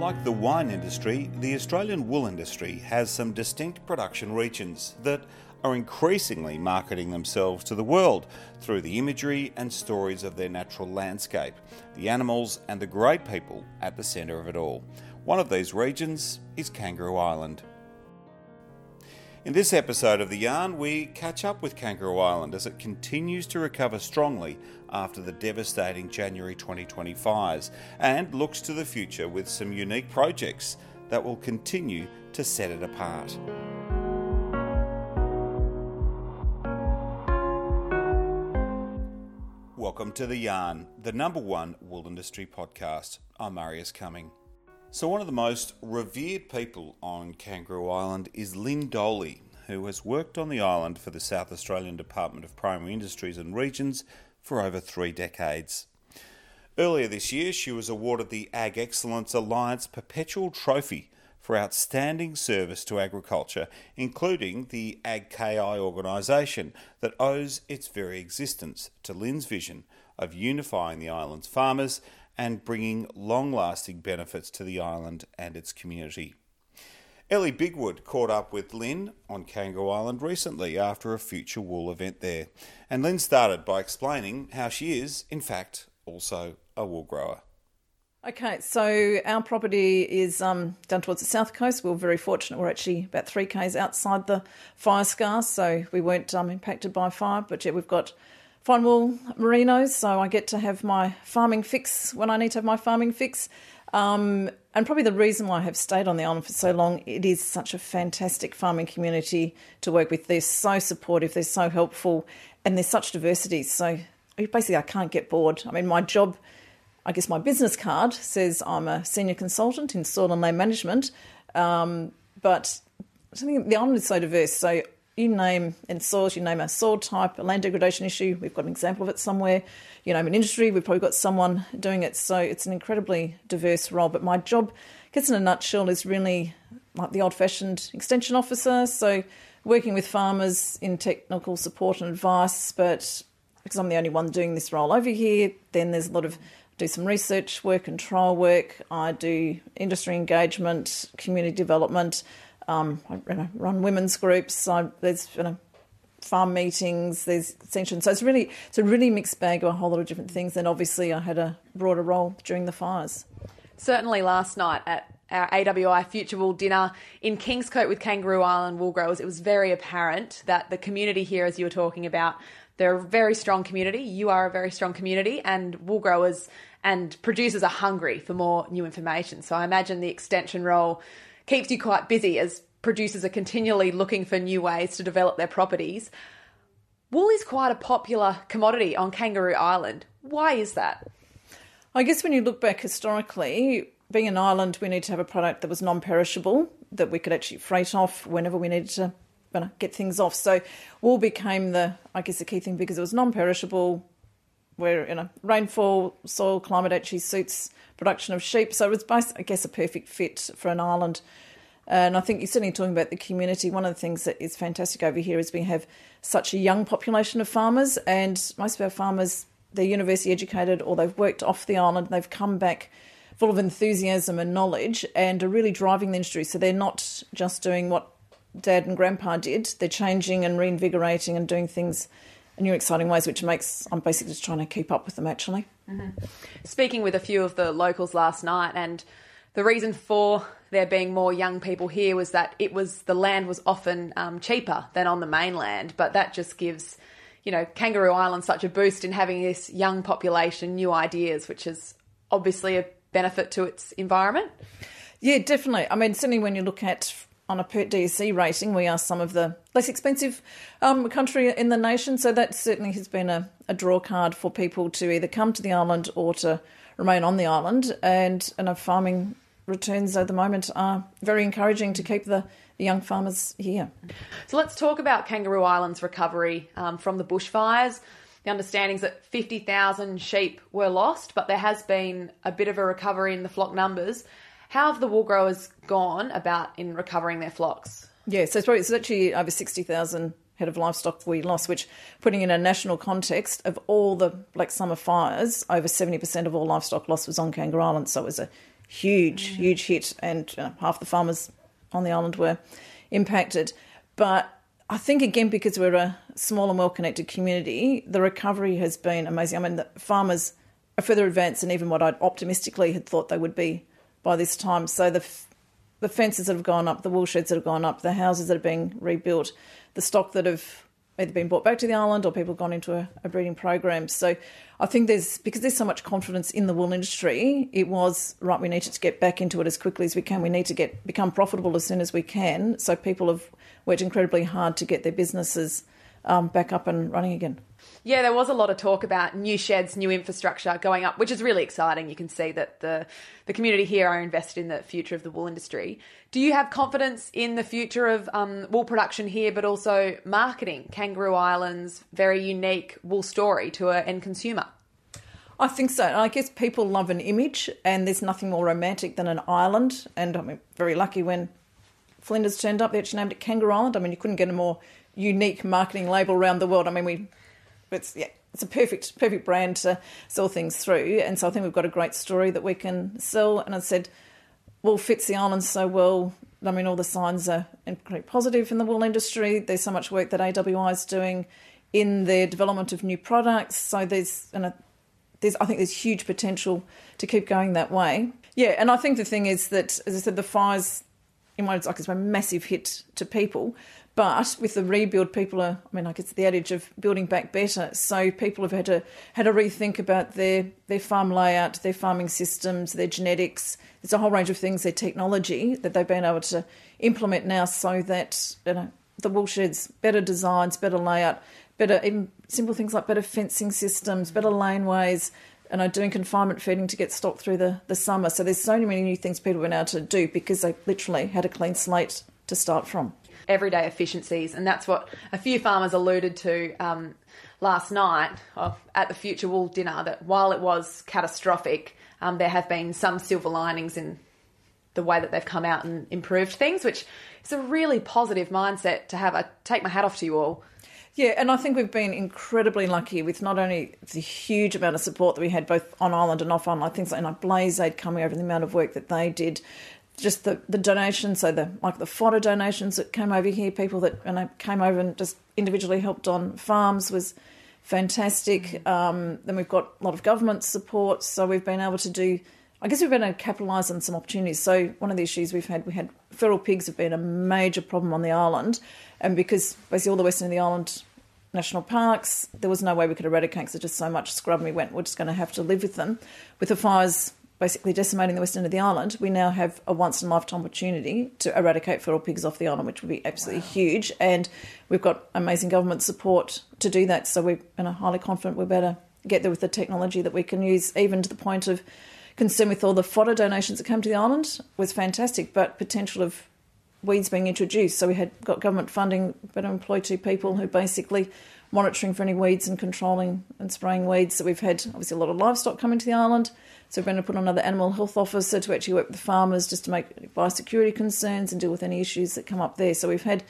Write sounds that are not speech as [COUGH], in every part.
Like the wine industry, the Australian wool industry has some distinct production regions that are increasingly marketing themselves to the world through the imagery and stories of their natural landscape, the animals, and the great people at the centre of it all. One of these regions is Kangaroo Island. In this episode of The Yarn, we catch up with Kangaroo Island as it continues to recover strongly after the devastating January 2020 fires and looks to the future with some unique projects that will continue to set it apart. Welcome to The Yarn, the number one wool industry podcast. I'm Marius Cumming. So, one of the most revered people on Kangaroo Island is Lynn Dohle, who has worked on the island for the South Australian Department of Primary Industries and Regions for over three decades. Earlier this year, she was awarded the Ag Excellence Alliance Perpetual Trophy for outstanding service to agriculture, including the AgKI organisation that owes its very existence to Lynn's vision of unifying the island's farmers and bringing long lasting benefits to the island and its community. Ellie Bigwood caught up with Lynn on Kangaroo Island recently after a Future Wool event there, and Lynn started by explaining how she is, in fact, also a wool grower. Okay, so our property is um, down towards the south coast. We are very fortunate. We're actually about three k's outside the fire scars, so we weren't um, impacted by fire. But yet we've got fine wool merinos, so I get to have my farming fix when I need to have my farming fix. Um, and probably the reason why I have stayed on the island for so long, it is such a fantastic farming community to work with. They're so supportive, they're so helpful, and there's such diversity. So basically, I can't get bored. I mean, my job, I guess my business card says I'm a senior consultant in soil and land management, um, but the island is so diverse. So you name in soils, you name a soil type, a land degradation issue, we've got an example of it somewhere. You name an industry, we've probably got someone doing it. So it's an incredibly diverse role. But my job, I guess in a nutshell, is really like the old fashioned extension officer. So working with farmers in technical support and advice, but because I'm the only one doing this role over here, then there's a lot of do some research work and trial work. I do industry engagement, community development, um, I you know, run women's groups. There's you know, farm meetings. There's extension. So it's really it's a really mixed bag of a whole lot of different things. And obviously, I had a broader role during the fires. Certainly, last night at our AWI Future Wool dinner in Kingscote with Kangaroo Island wool growers, it was very apparent that the community here, as you were talking about, they're a very strong community. You are a very strong community, and wool growers and producers are hungry for more new information. So I imagine the extension role keeps you quite busy as producers are continually looking for new ways to develop their properties. Wool is quite a popular commodity on Kangaroo Island. Why is that? I guess when you look back historically, being an island, we need to have a product that was non perishable, that we could actually freight off whenever we needed to get things off. So wool became the, I guess, the key thing because it was non perishable, where you know rainfall, soil, climate actually suits production of sheep. So it was, I guess, a perfect fit for an island. And I think you're certainly talking about the community. One of the things that is fantastic over here is we have such a young population of farmers, and most of our farmers they're university educated or they've worked off the island. They've come back full of enthusiasm and knowledge and are really driving the industry. So they're not just doing what dad and grandpa did. They're changing and reinvigorating and doing things in new exciting ways, which makes I'm basically just trying to keep up with them actually. Mm-hmm. Speaking with a few of the locals last night, and the reason for there being more young people here was that it was the land was often um, cheaper than on the mainland, but that just gives you know Kangaroo Island such a boost in having this young population, new ideas, which is obviously a benefit to its environment. Yeah, definitely. I mean, certainly when you look at on a per DSE rating, we are some of the less expensive um, country in the nation. So that certainly has been a, a, draw card for people to either come to the island or to remain on the island. And, and a farming returns at the moment are very encouraging to keep the, the young farmers here. So let's talk about Kangaroo Island's recovery um, from the bushfires. The understanding is that 50,000 sheep were lost, but there has been a bit of a recovery in the flock numbers. How have the wool growers gone about in recovering their flocks? Yeah, so it's, probably, it's actually over 60,000 head of livestock we lost, which, putting in a national context of all the Black Summer fires, over 70% of all livestock loss was on Kangaroo Island. So it was a huge, huge hit, and uh, half the farmers on the island were impacted. But I think again because we're a small and well connected community, the recovery has been amazing. I mean, the farmers are further advanced than even what I'd optimistically had thought they would be by this time. So the the fences that have gone up, the wool sheds that have gone up, the houses that are being rebuilt, the stock that have either been brought back to the island or people have gone into a, a breeding program. So I think there's because there's so much confidence in the wool industry, it was right. We needed to get back into it as quickly as we can. We need to get become profitable as soon as we can. So people have worked incredibly hard to get their businesses um, back up and running again. Yeah, there was a lot of talk about new sheds, new infrastructure going up, which is really exciting. You can see that the the community here are invested in the future of the wool industry. Do you have confidence in the future of um, wool production here, but also marketing Kangaroo Island's very unique wool story to an end consumer? I think so. I guess people love an image, and there's nothing more romantic than an island. And I'm very lucky when Flinders turned up, they actually named it Kangaroo Island. I mean, you couldn't get a more unique marketing label around the world. I mean, we it's yeah, it's a perfect perfect brand to sell things through. And so I think we've got a great story that we can sell. And I said, wool fits the island so well. I mean, all the signs are incredibly positive in the wool industry. There's so much work that AWI is doing in the development of new products. So there's and there's I think there's huge potential to keep going that way. Yeah, and I think the thing is that, as I said, the fires in one like it's a massive hit to people. But with the rebuild, people are, I mean, like it's the adage of building back better. So people have had to had to rethink about their, their farm layout, their farming systems, their genetics. There's a whole range of things, their technology that they've been able to implement now so that, you know, the wool sheds, better designs, better layout, better, even simple things like better fencing systems, better laneways, and are doing confinement feeding to get stock through the, the summer. So there's so many new things people been able to do because they literally had a clean slate to start from everyday efficiencies, and that's what a few farmers alluded to um, last night at the Future Wool dinner. That while it was catastrophic, um, there have been some silver linings in the way that they've come out and improved things, which is a really positive mindset to have. I take my hat off to you all. Yeah, and I think we've been incredibly lucky with not only the huge amount of support that we had both on island and off island, things like, like Blaze Aid coming over, and the amount of work that they did, just the, the donations, so the like the fodder donations that came over here, people that you know, came over and just individually helped on farms was fantastic. Um, then we've got a lot of government support, so we've been able to do. I guess we've been to capitalise on some opportunities. So one of the issues we've had, we had feral pigs have been a major problem on the island, and because basically all the western of the island national parks, there was no way we could eradicate because there's just so much scrub. And we went, we're just going to have to live with them. With the fires basically decimating the western of the island, we now have a once in a lifetime opportunity to eradicate feral pigs off the island, which would be absolutely wow. huge. And we've got amazing government support to do that. So we're highly confident we're better get there with the technology that we can use, even to the point of concern with all the fodder donations that came to the island was fantastic, but potential of weeds being introduced. So we had got government funding, but employ two people who basically monitoring for any weeds and controlling and spraying weeds. So we've had obviously a lot of livestock coming to the island. So we're going to put on another animal health officer to actually work with the farmers just to make biosecurity concerns and deal with any issues that come up there. So we've had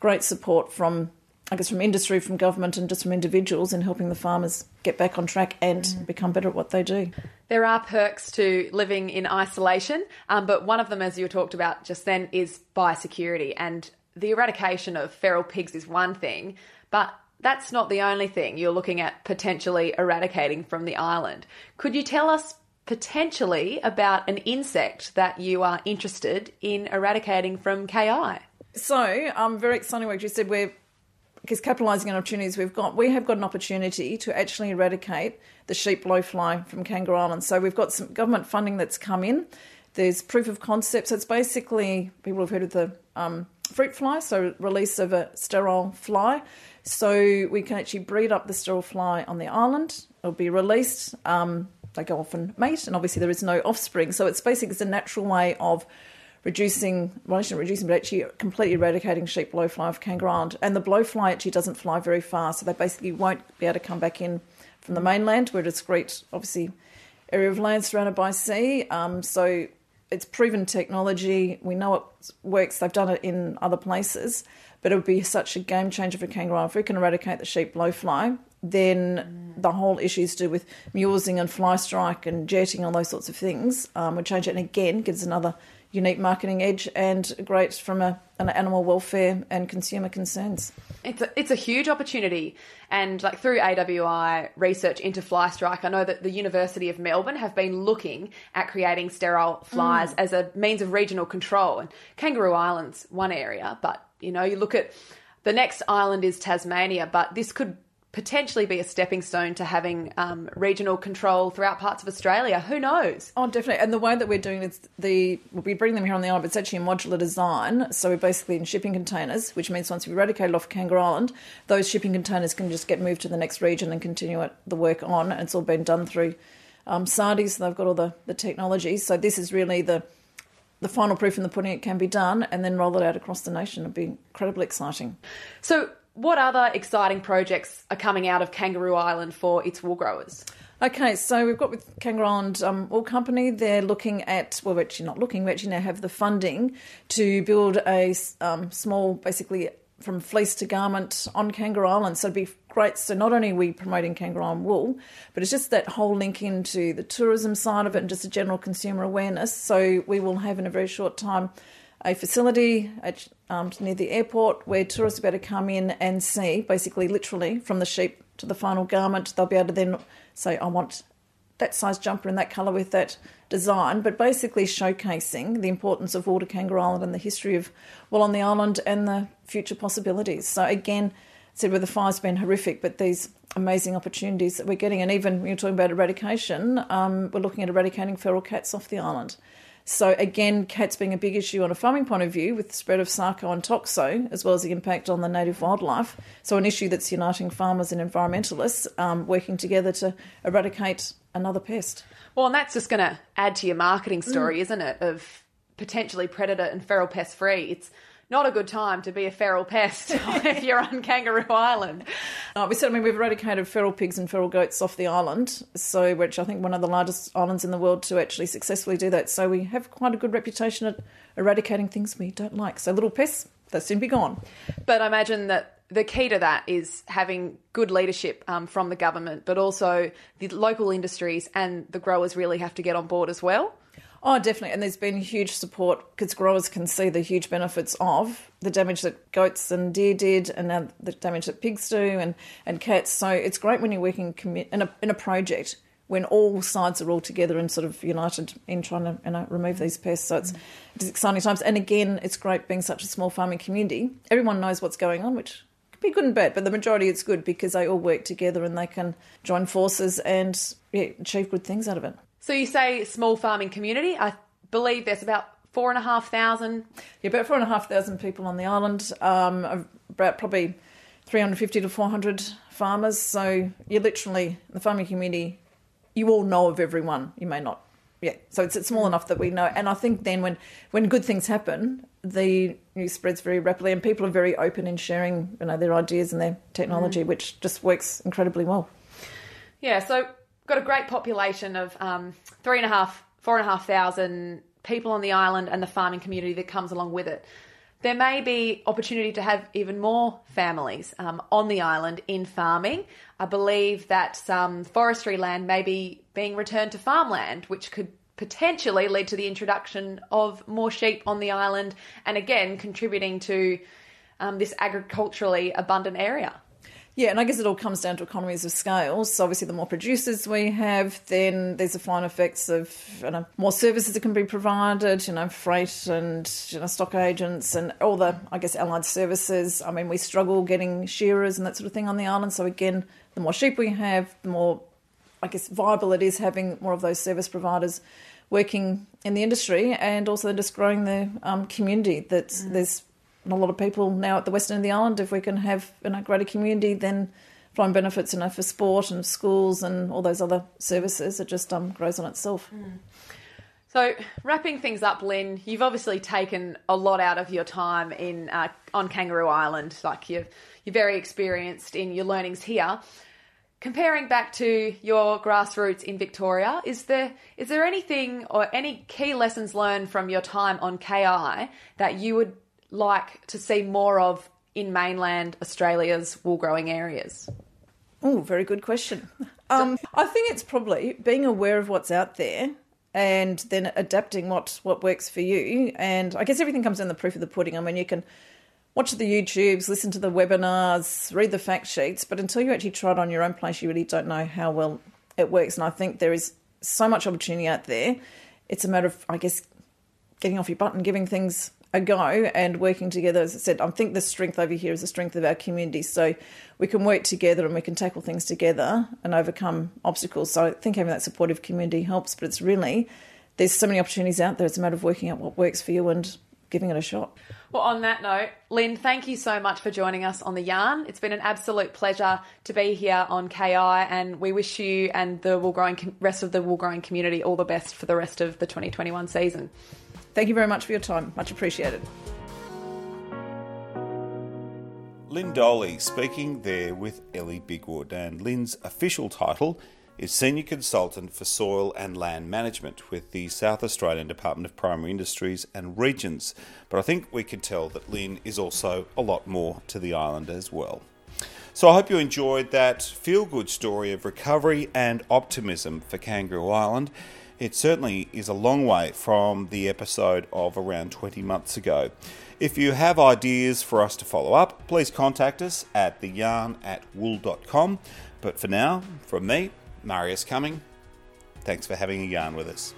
great support from, I guess, from industry, from government, and just from individuals in helping the farmers get back on track and mm. become better at what they do. There are perks to living in isolation, um, but one of them, as you talked about just then, is biosecurity. And the eradication of feral pigs is one thing, but that's not the only thing you're looking at potentially eradicating from the island. Could you tell us potentially about an insect that you are interested in eradicating from KI. So, I'm um, very exciting work you said we're because capitalising on opportunities we've got, we have got an opportunity to actually eradicate the sheep blowfly from Kangaroo Island. So we've got some government funding that's come in. There's proof of concept. So it's basically people have heard of the um, fruit fly, so release of a sterile fly. So we can actually breed up the sterile fly on the island. It'll be released. Um, they go off and mate, and obviously there is no offspring. So it's basically it's a natural way of reducing, well, not reducing, but actually completely eradicating sheep blowfly of Kangaroo. And the blowfly actually doesn't fly very far, so they basically won't be able to come back in from the mainland. We're a discrete, obviously, area of land surrounded by sea. Um, so it's proven technology. We know it works. They've done it in other places, but it would be such a game changer for kangaroo. If we can eradicate the sheep blowfly, then the whole issues to do with mulesing and fly strike and jetting, all those sorts of things, um, would change it. And again, gives another unique marketing edge and great from a, an animal welfare and consumer concerns. It's a, it's a huge opportunity. And like through AWI research into fly strike, I know that the University of Melbourne have been looking at creating sterile flies mm. as a means of regional control. And Kangaroo Island's one area, but you know, you look at the next island is Tasmania, but this could potentially be a stepping stone to having um, regional control throughout parts of Australia. Who knows? Oh, definitely. And the way that we're doing it, the we bring them here on the island, but it's actually a modular design. So we're basically in shipping containers, which means once we eradicate off Kangaroo Island, those shipping containers can just get moved to the next region and continue it, the work on. And it's all been done through um, SARDI, so they've got all the, the technology. So this is really the the final proof in the pudding it can be done and then roll it out across the nation. It'd be incredibly exciting. So what other exciting projects are coming out of Kangaroo Island for its wool growers? Okay, so we've got with Kangaroo Island um, Wool Company, they're looking at, well, we're actually not looking, we actually now have the funding to build a um, small, basically from fleece to garment on Kangaroo Island. So it'd be great. So not only are we promoting Kangaroo Island wool, but it's just that whole link into the tourism side of it and just a general consumer awareness. So we will have in a very short time a facility at, um, near the airport where tourists be able to come in and see, basically, literally, from the sheep to the final garment. They'll be able to then say, I want that size jumper in that colour with that design, but basically showcasing the importance of Water Kangaroo Island and the history of wool on the island and the future possibilities. So, again, said where the fire's been horrific, but these amazing opportunities that we're getting, and even you're talking about eradication, um, we're looking at eradicating feral cats off the island. So again, cats being a big issue on a farming point of view with the spread of sarco and toxo, as well as the impact on the native wildlife. So an issue that's uniting farmers and environmentalists um, working together to eradicate another pest. Well, and that's just going to add to your marketing story, mm. isn't it? Of potentially predator and feral pest free. It's not a good time to be a feral pest [LAUGHS] if you're on Kangaroo Island. Uh, we certainly we've eradicated feral pigs and feral goats off the island, so which I think one of the largest islands in the world to actually successfully do that. So we have quite a good reputation at eradicating things we don't like. So little pests, they'll soon be gone. But I imagine that the key to that is having good leadership um, from the government, but also the local industries and the growers really have to get on board as well. Oh, definitely. And there's been huge support because growers can see the huge benefits of the damage that goats and deer did and now the damage that pigs do and, and cats. So it's great when you're working in a, in a project when all sides are all together and sort of united in trying to you know, remove these pests. So it's, it's exciting times. And again, it's great being such a small farming community. Everyone knows what's going on, which could be good and bad, but the majority it's good because they all work together and they can join forces and yeah, achieve good things out of it. So you say small farming community. I believe there's about four and a half thousand. Yeah, about four and a half thousand people on the island. Um, about probably 350 to 400 farmers. So you're literally the farming community. You all know of everyone. You may not. Yeah, so it's, it's small enough that we know. And I think then when when good things happen, the news spreads very rapidly, and people are very open in sharing, you know, their ideas and their technology, mm. which just works incredibly well. Yeah. So got a great population of um, three and a half, four and a half thousand people on the island and the farming community that comes along with it. There may be opportunity to have even more families um, on the island in farming. I believe that some forestry land may be being returned to farmland, which could potentially lead to the introduction of more sheep on the island and again contributing to um, this agriculturally abundant area. Yeah, and I guess it all comes down to economies of scale. So obviously, the more producers we have, then there's the fine effects of you know more services that can be provided. You know, freight and you know stock agents and all the I guess allied services. I mean, we struggle getting shearers and that sort of thing on the island. So again, the more sheep we have, the more I guess viable it is having more of those service providers working in the industry, and also just growing the um, community. That mm. there's a lot of people now at the western of the island. If we can have know, greater community, then flying benefits you know, for sport and schools and all those other services. It just um, grows on itself. Mm. So, wrapping things up, Lynn, you've obviously taken a lot out of your time in uh, on Kangaroo Island. Like you're, you're very experienced in your learnings here. Comparing back to your grassroots in Victoria, is there is there anything or any key lessons learned from your time on KI that you would like to see more of in mainland Australia's wool growing areas? Oh, very good question. Um, I think it's probably being aware of what's out there and then adapting what, what works for you. And I guess everything comes in the proof of the pudding. I mean, you can watch the YouTubes, listen to the webinars, read the fact sheets, but until you actually try it on your own place, you really don't know how well it works. And I think there is so much opportunity out there. It's a matter of, I guess, getting off your butt and giving things a go and working together. As I said, I think the strength over here is the strength of our community. So we can work together and we can tackle things together and overcome obstacles. So I think having that supportive community helps, but it's really, there's so many opportunities out there. It's a matter of working out what works for you and giving it a shot. Well, on that note, Lynn, thank you so much for joining us on the yarn. It's been an absolute pleasure to be here on KI, and we wish you and the wool growing rest of the wool growing community all the best for the rest of the 2021 season. Thank you very much for your time. Much appreciated. Lynn Dohle speaking there with Ellie Bigwood, and Lynn's official title is Senior Consultant for Soil and Land Management with the South Australian Department of Primary Industries and Regions. But I think we can tell that Lynn is also a lot more to the island as well. So I hope you enjoyed that feel good story of recovery and optimism for Kangaroo Island. It certainly is a long way from the episode of around 20 months ago. If you have ideas for us to follow up, please contact us at theyarn at wool.com. But for now, from me, Marius Cumming, thanks for having a yarn with us.